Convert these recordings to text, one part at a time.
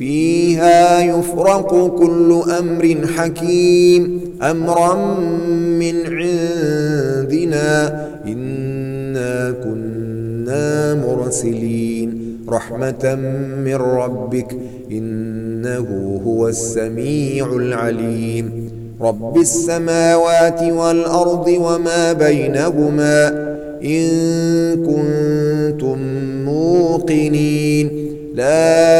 فيها يفرق كل أمر حكيم. أمرا من عندنا إنا كنا مرسلين. رحمة من ربك إنه هو السميع العليم. رب السماوات والأرض وما بينهما إن كنتم موقنين. لا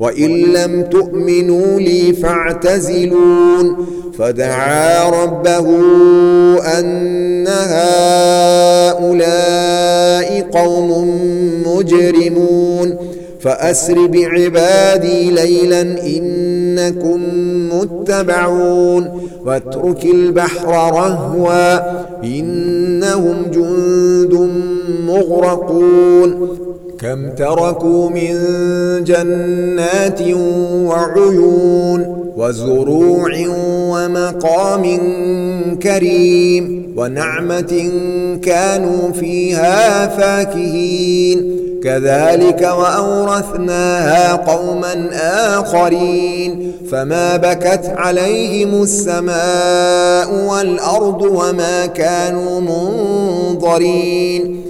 وإن لم تؤمنوا لي فاعتزلون. فدعا ربه أن هؤلاء قوم مجرمون. فأسر بعبادي ليلا إنكم متبعون. واترك البحر رهوا إنهم جند مغرقون. كم تركوا من جنات وعيون وزروع ومقام كريم ونعمة كانوا فيها فاكهين. كذلك وأورثناها قوما آخرين. فما بكت عليهم السماء والأرض وما كانوا منظرين.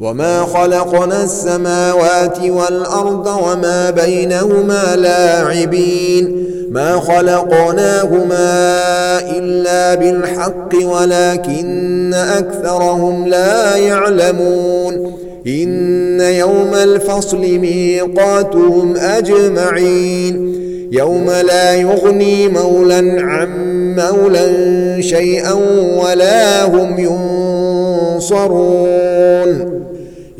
وما خلقنا السماوات والأرض وما بينهما لاعبين ما خلقناهما إلا بالحق ولكن أكثرهم لا يعلمون إن يوم الفصل ميقاتهم أجمعين يوم لا يغني مولا عن مولا شيئا ولا هم ينصرون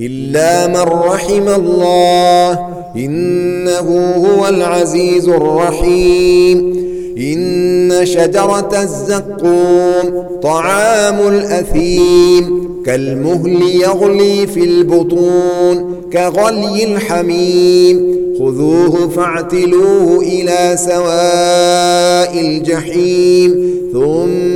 إلا من رحم الله. إنه هو العزيز الرحيم. إن شجرة الزقوم طعام الأثيم كالمهل يغلي في البطون كغلي الحميم. خذوه فاعتلوه إلى سواء الجحيم ثم